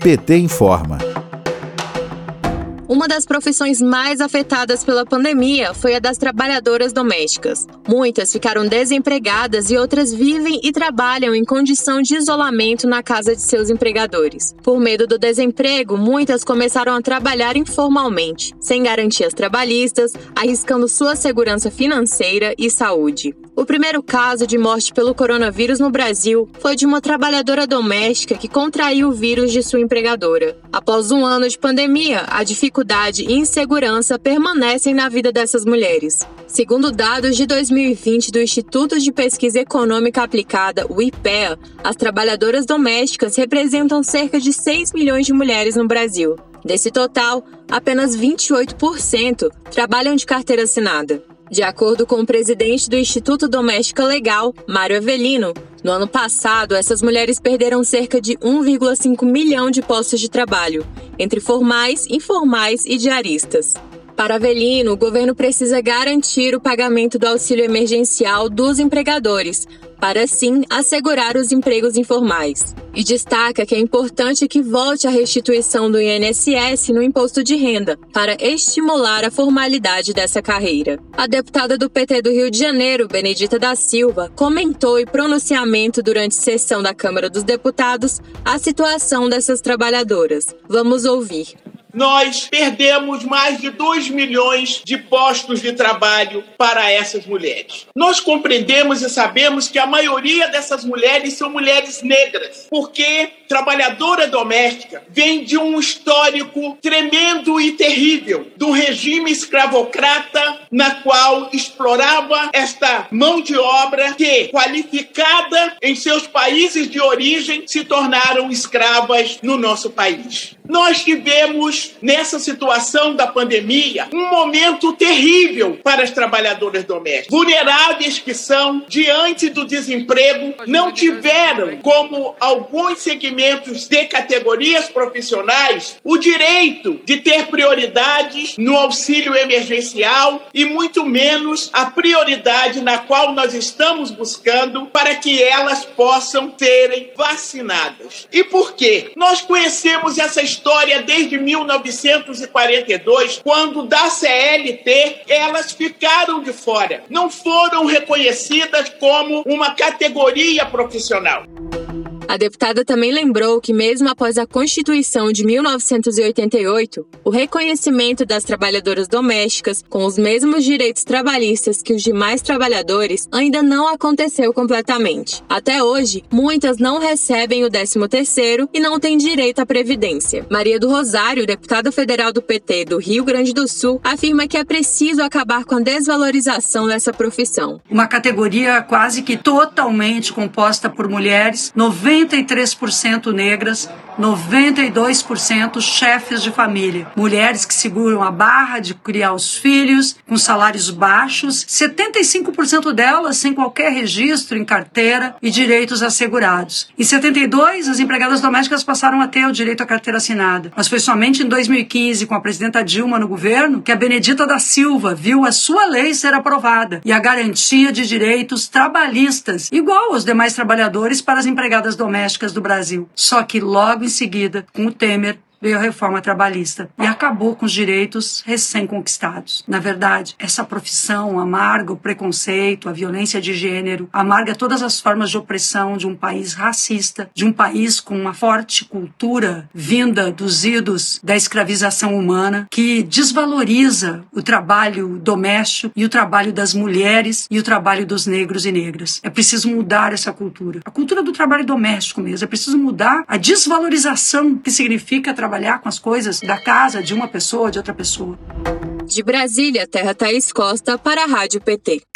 PT informa. Uma das profissões mais afetadas pela pandemia foi a das trabalhadoras domésticas. Muitas ficaram desempregadas e outras vivem e trabalham em condição de isolamento na casa de seus empregadores. Por medo do desemprego, muitas começaram a trabalhar informalmente, sem garantias trabalhistas, arriscando sua segurança financeira e saúde. O primeiro caso de morte pelo coronavírus no Brasil foi de uma trabalhadora doméstica que contraiu o vírus de sua empregadora. Após um ano de pandemia, a dificuldade e insegurança permanecem na vida dessas mulheres. Segundo dados de 2020 do Instituto de Pesquisa Econômica Aplicada, o IPEA, as trabalhadoras domésticas representam cerca de 6 milhões de mulheres no Brasil. Desse total, apenas 28% trabalham de carteira assinada. De acordo com o presidente do Instituto Doméstica Legal, Mário Avelino, no ano passado, essas mulheres perderam cerca de 1,5 milhão de postos de trabalho, entre formais, informais e diaristas. Para Avelino, o governo precisa garantir o pagamento do auxílio emergencial dos empregadores, para assim assegurar os empregos informais. E destaca que é importante que volte a restituição do INSS no imposto de renda, para estimular a formalidade dessa carreira. A deputada do PT do Rio de Janeiro, Benedita da Silva, comentou em pronunciamento durante sessão da Câmara dos Deputados a situação dessas trabalhadoras. Vamos ouvir nós perdemos mais de 2 milhões de postos de trabalho para essas mulheres. Nós compreendemos e sabemos que a maioria dessas mulheres são mulheres negras, porque trabalhadora doméstica vem de um histórico tremendo e terrível do regime escravocrata na qual explorava esta mão de obra que, qualificada em seus países de origem, se tornaram escravas no nosso país. Nós tivemos, nessa situação da pandemia, um momento terrível para as trabalhadoras domésticas. Vulneráveis que são, diante do desemprego, não tiveram, como alguns segmentos de categorias profissionais, o direito de ter prioridades no auxílio emergencial e muito menos a prioridade na qual nós estamos buscando para que elas possam serem vacinadas. E por quê? Nós conhecemos essa história desde 1942, quando da CLT elas ficaram de fora, não foram reconhecidas como uma categoria profissional. A deputada também lembrou que, mesmo após a Constituição de 1988, o reconhecimento das trabalhadoras domésticas com os mesmos direitos trabalhistas que os demais trabalhadores ainda não aconteceu completamente. Até hoje, muitas não recebem o 13º e não têm direito à previdência. Maria do Rosário, deputada federal do PT do Rio Grande do Sul, afirma que é preciso acabar com a desvalorização dessa profissão. Uma categoria quase que totalmente composta por mulheres, 90 93% negras, 92% chefes de família, mulheres que seguram a barra de criar os filhos com salários baixos, 75% delas sem qualquer registro em carteira e direitos assegurados. Em 72, as empregadas domésticas passaram a ter o direito à carteira assinada, mas foi somente em 2015, com a presidenta Dilma no governo, que a Benedita da Silva viu a sua lei ser aprovada e a garantia de direitos trabalhistas, igual aos demais trabalhadores para as empregadas domésticas do Brasil. Só que logo em seguida, com o Temer, veio a reforma trabalhista e acabou com os direitos recém-conquistados. Na verdade, essa profissão amarga o preconceito, a violência de gênero, amarga todas as formas de opressão de um país racista, de um país com uma forte cultura vinda dos idos da escravização humana, que desvaloriza o trabalho doméstico e o trabalho das mulheres e o trabalho dos negros e negras. É preciso mudar essa cultura. A cultura do trabalho doméstico mesmo. É preciso mudar a desvalorização que significa trabalhar trabalhar com as coisas da casa de uma pessoa, de outra pessoa. De Brasília, Terra Thaís Costa para a Rádio PT.